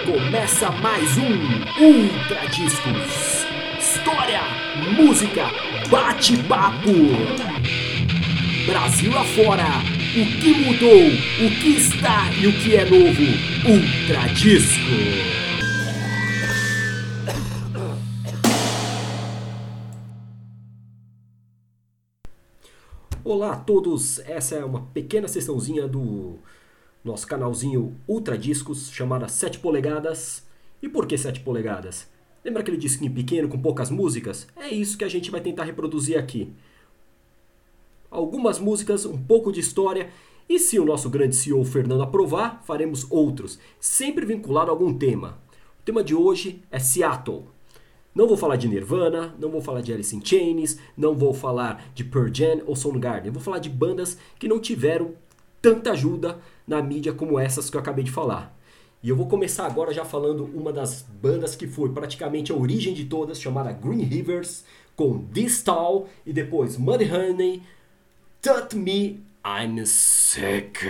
Começa mais um Ultra Discos. História, música, bate-papo. Brasil afora, o que mudou, o que está e o que é novo. Ultra Disco. Olá a todos, essa é uma pequena sessãozinha do nosso canalzinho Ultra Discos, chamada 7 polegadas. E por que 7 polegadas? Lembra aquele disquinho pequeno com poucas músicas? É isso que a gente vai tentar reproduzir aqui. Algumas músicas, um pouco de história, e se o nosso grande CEO Fernando aprovar, faremos outros, sempre vinculado a algum tema. O tema de hoje é Seattle. Não vou falar de Nirvana, não vou falar de Alice in Chains, não vou falar de Pearl Jam ou Soundgarden. Vou falar de bandas que não tiveram tanta ajuda na mídia como essas que eu acabei de falar. E eu vou começar agora já falando uma das bandas que foi praticamente a origem de todas, chamada Green Rivers, com This Tall e depois Mudhoney, Tut Me, I'm Sick.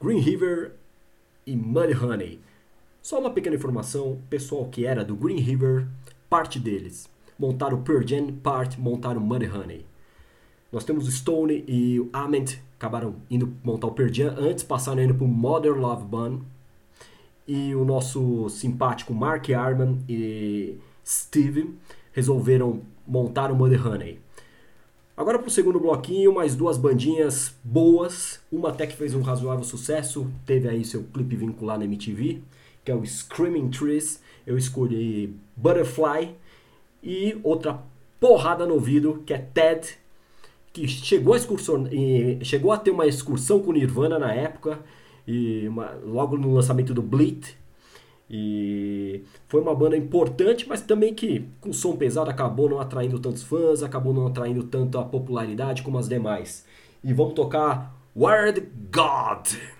Green River e Muddy Honey. Só uma pequena informação, pessoal que era do Green River, parte deles. Montaram Pearl Jam, parte montaram Muddy Honey. Nós temos o Stone e o Ament, acabaram indo montar o Pearl Jam, antes passaram indo pro Modern Love Band. E o nosso simpático Mark Arman e Steve resolveram montar o Muddy Honey. Agora para o segundo bloquinho, mais duas bandinhas boas. Uma até que fez um razoável sucesso, teve aí seu clipe vinculado na MTV, que é o Screaming Trees. Eu escolhi Butterfly e outra porrada no ouvido, que é Ted, que chegou a, chegou a ter uma excursão com Nirvana na época, e uma, logo no lançamento do Bleed. E foi uma banda importante, mas também que com som pesado acabou não atraindo tantos fãs, acabou não atraindo tanto a popularidade como as demais. E vamos tocar Word God.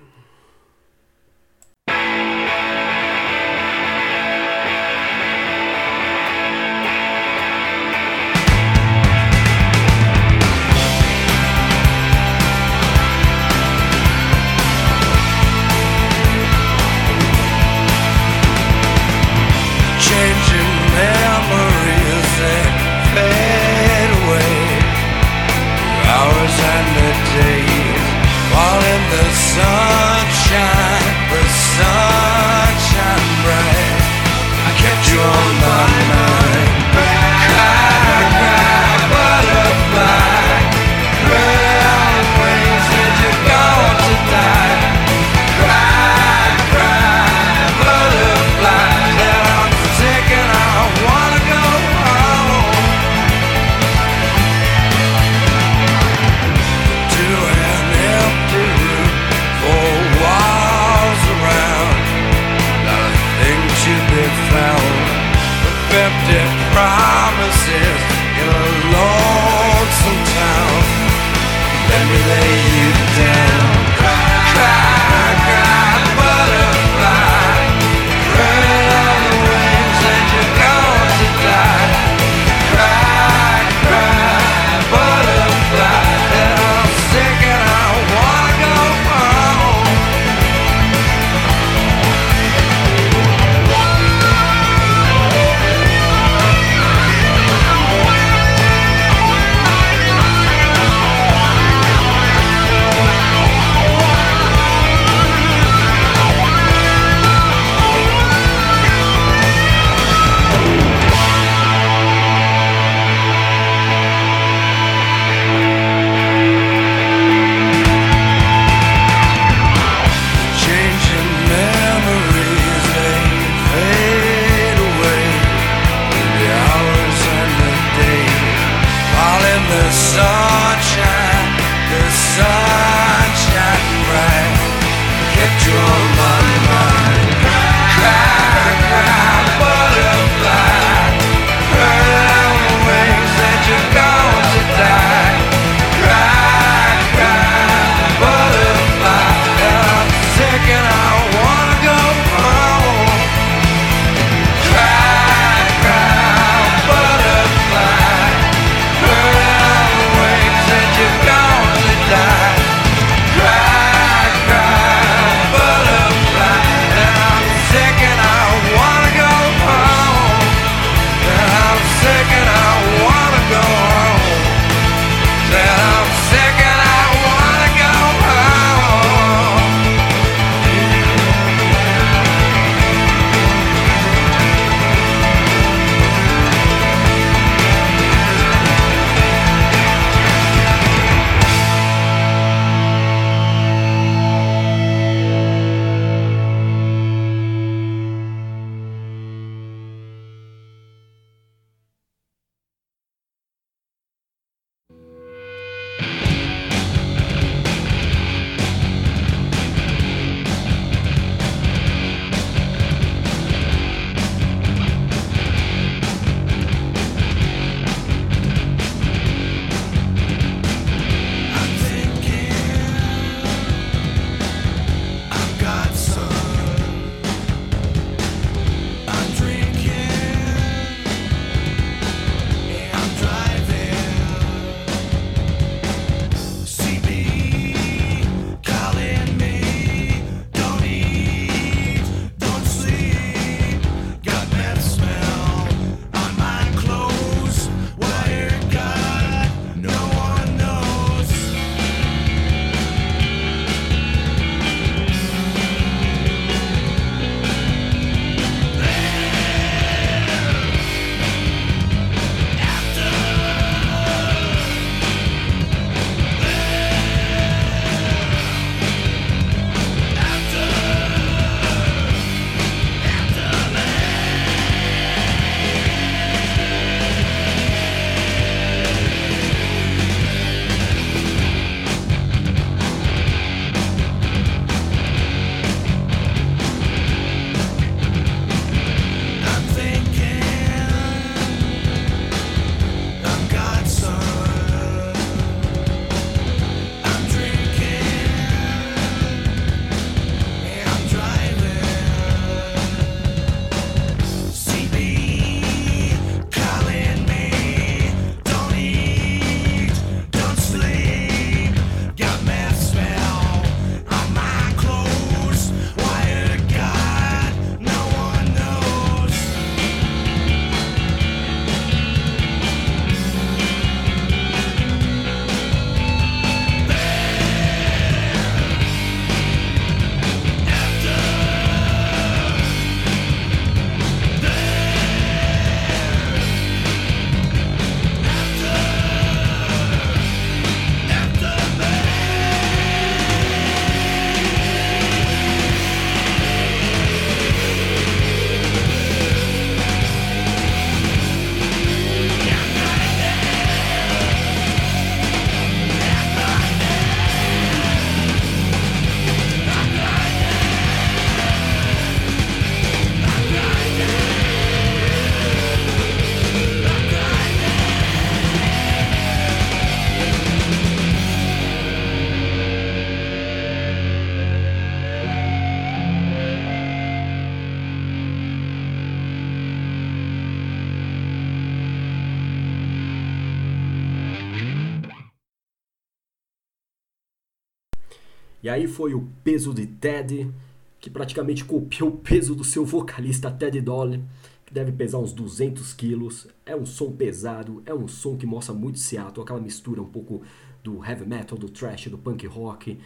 E aí foi o peso de Ted, que praticamente copiou o peso do seu vocalista Ted Dolly, que deve pesar uns 200 quilos. É um som pesado, é um som que mostra muito Seattle, aquela mistura um pouco do heavy metal, do thrash, do punk rock,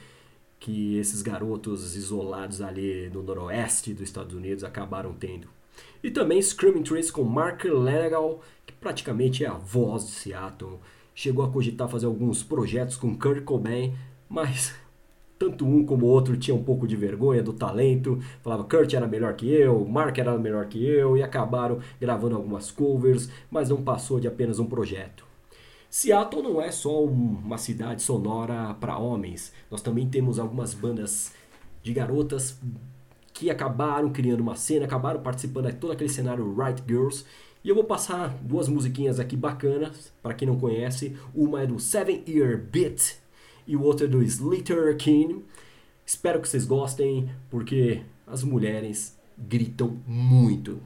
que esses garotos isolados ali no noroeste dos Estados Unidos acabaram tendo. E também Screaming Trees com Mark Lanegal, que praticamente é a voz de Seattle. Chegou a cogitar fazer alguns projetos com Kurt Cobain, mas tanto um como o outro tinha um pouco de vergonha do talento, falava Kurt era melhor que eu, Mark era melhor que eu, e acabaram gravando algumas covers, mas não passou de apenas um projeto. Seattle não é só uma cidade sonora para homens, nós também temos algumas bandas de garotas que acabaram criando uma cena, acabaram participando de todo aquele cenário Right Girls. E eu vou passar duas musiquinhas aqui bacanas, para quem não conhece. Uma é do Seven Year Beat e o outro é do Slater King. Espero que vocês gostem, porque as mulheres gritam muito.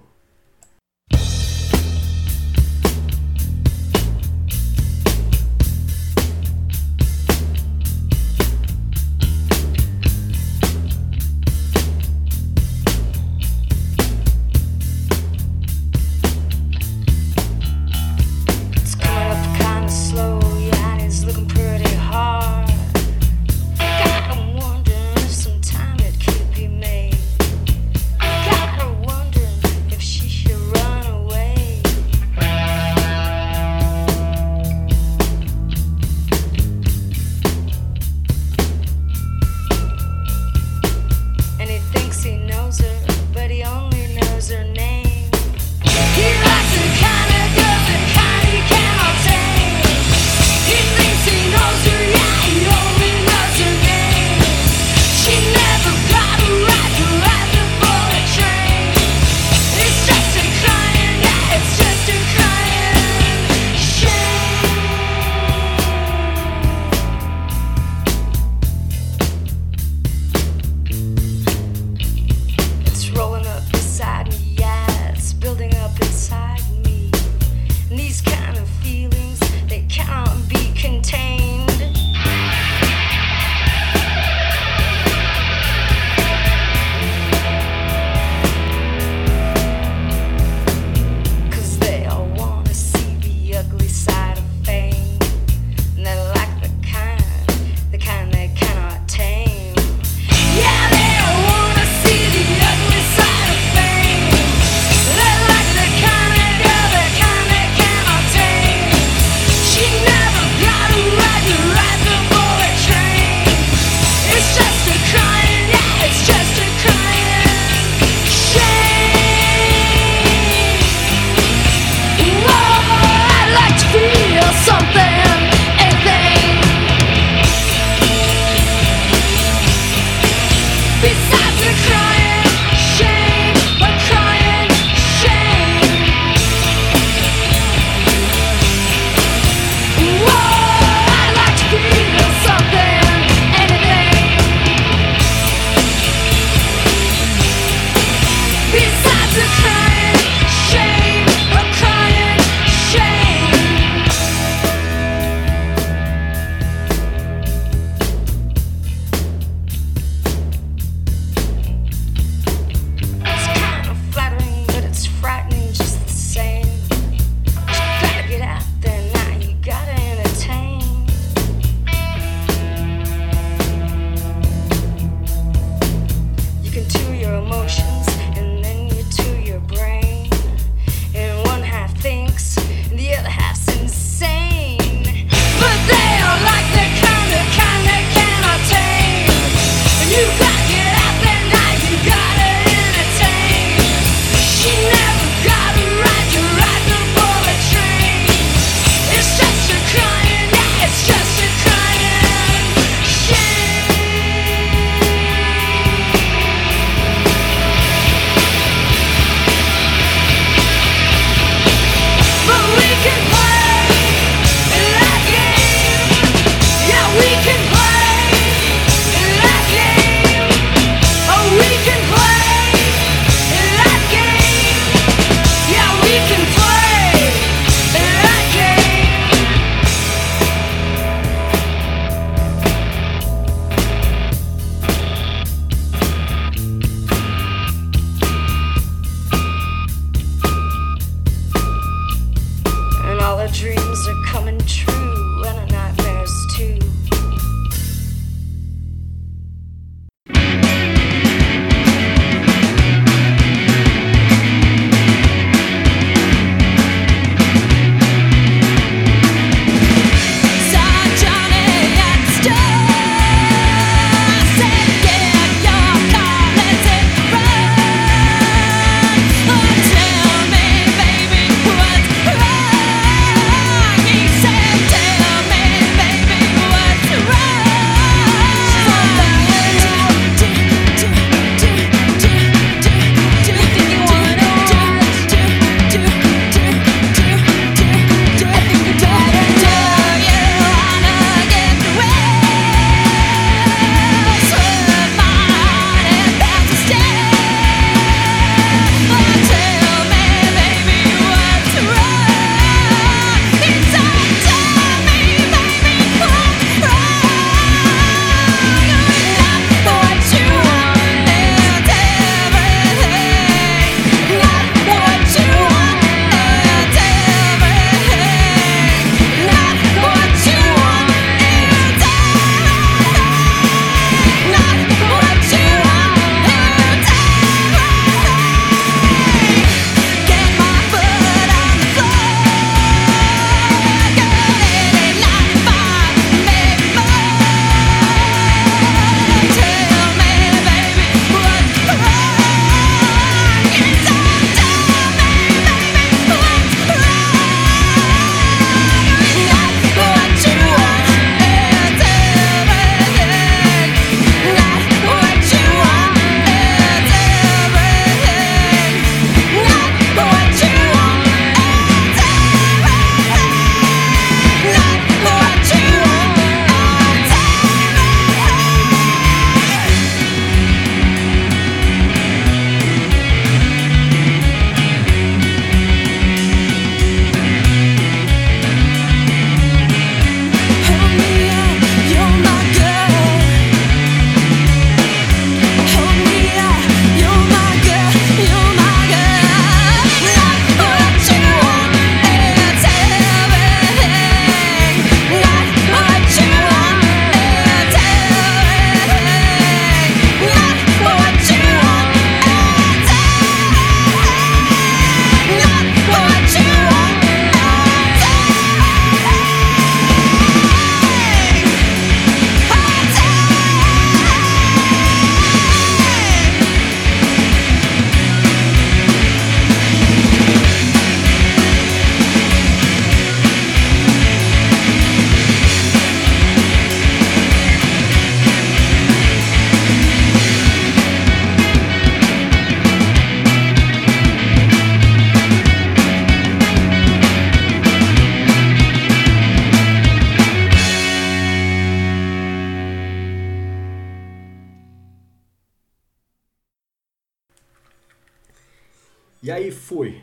E aí foi.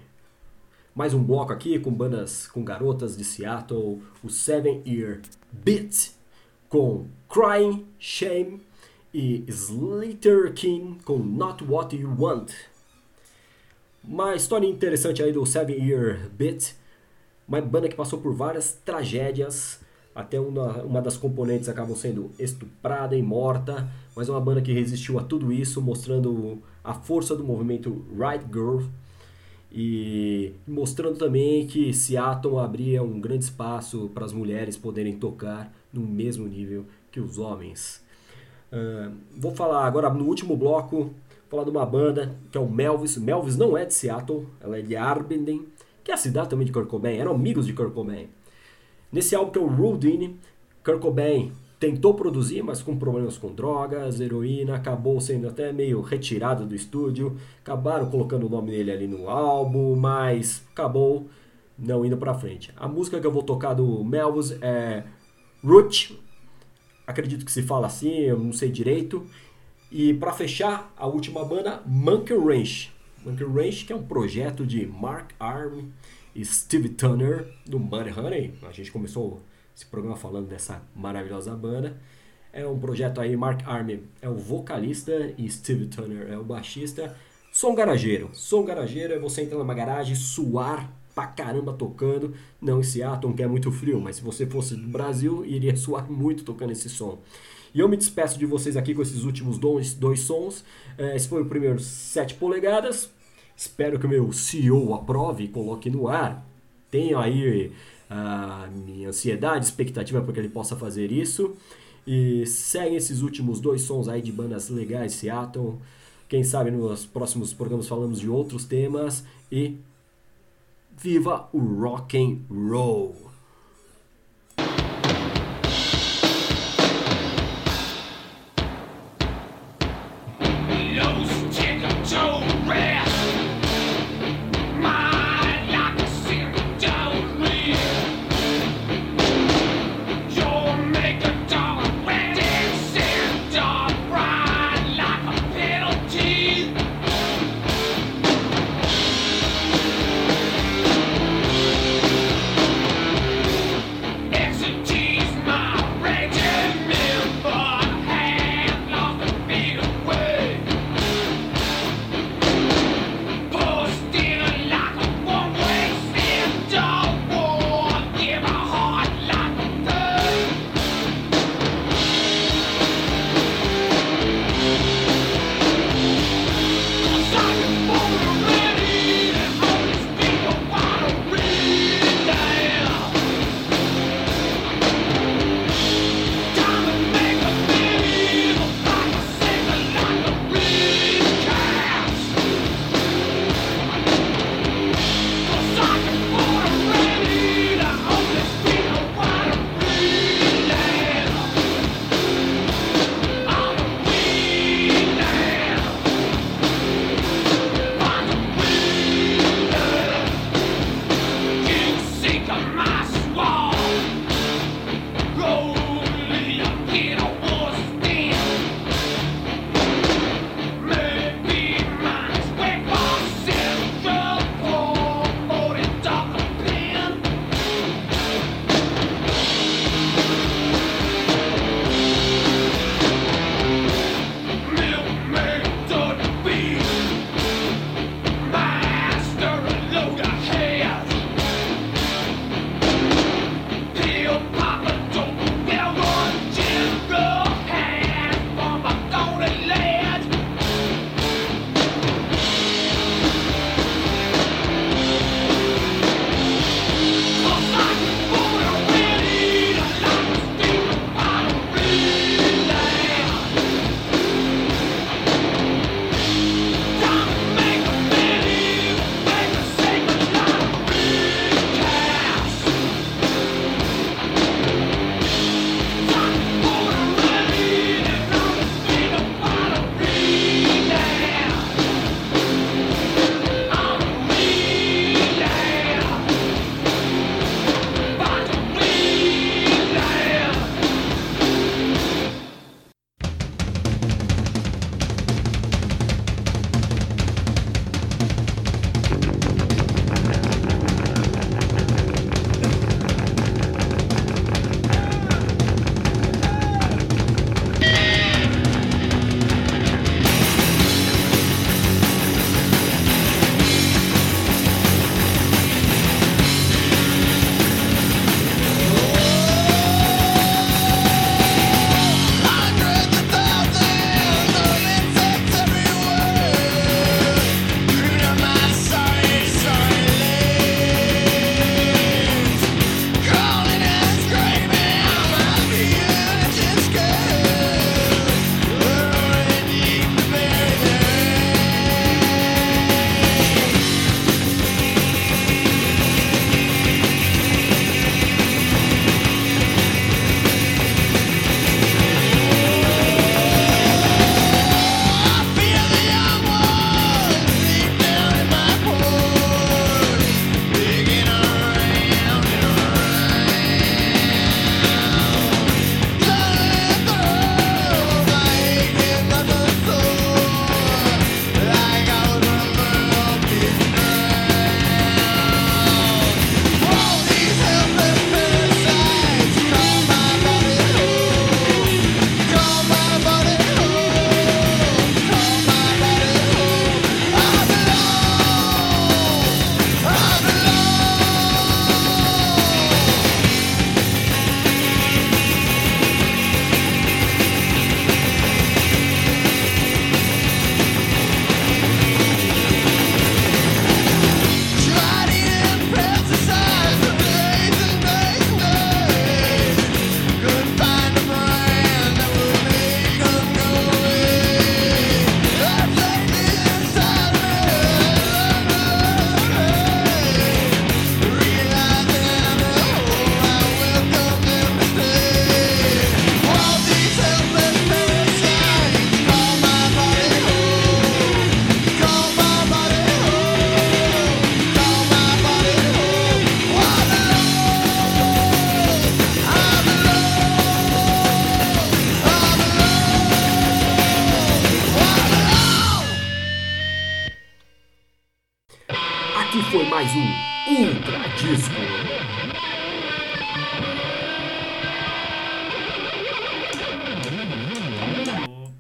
Mais um bloco aqui com bandas com garotas de Seattle, o Seven Year Beat com Crying Shame e Slater King com Not What You Want. Uma história interessante aí do Seven Year Beat, uma banda que passou por várias tragédias, até uma, uma das componentes acabou sendo estuprada e morta, mas uma banda que resistiu a tudo isso, mostrando a força do movimento Right Girl e mostrando também que Seattle abria um grande espaço para as mulheres poderem tocar no mesmo nível que os homens. Uh, vou falar agora no último bloco, falar de uma banda que é o Melvis. Melvis não é de Seattle, ela é de Arbenden, que é a cidade também de Kurt Cobain, eram amigos de Kurt Cobain. Nesse álbum que é o Rudine, Kurt Cobain tentou produzir, mas com problemas com drogas, heroína, acabou sendo até meio retirado do estúdio. Acabaram colocando o nome dele ali no álbum, mas acabou não indo pra frente. A música que eu vou tocar do Melvus é Root, acredito que se fala assim, eu não sei direito. E para fechar, a última banda, Monkey Ranch. Monkey Ranch, que é um projeto de Mark Arm e Steve Turner do Honey. A gente começou esse programa falando dessa maravilhosa banda. É um projeto aí, Mark Armin é o vocalista e Steve Turner é o baixista. Som garageiro. Som garageiro é você entrar numa garagem, suar pra caramba tocando. Não em Seattle, que é muito frio, mas se você fosse do Brasil, iria suar muito tocando esse som. E eu me despeço de vocês aqui com esses últimos dois, dois sons. É, esse foi o primeiro 7 polegadas. Espero que o meu CEO aprove e coloque no ar. Tenho aí a minha ansiedade, expectativa para que ele possa fazer isso. E segue esses últimos dois sons aí de bandas legais, Seattle. Quem sabe nos próximos programas falamos de outros temas. E viva o rock and roll!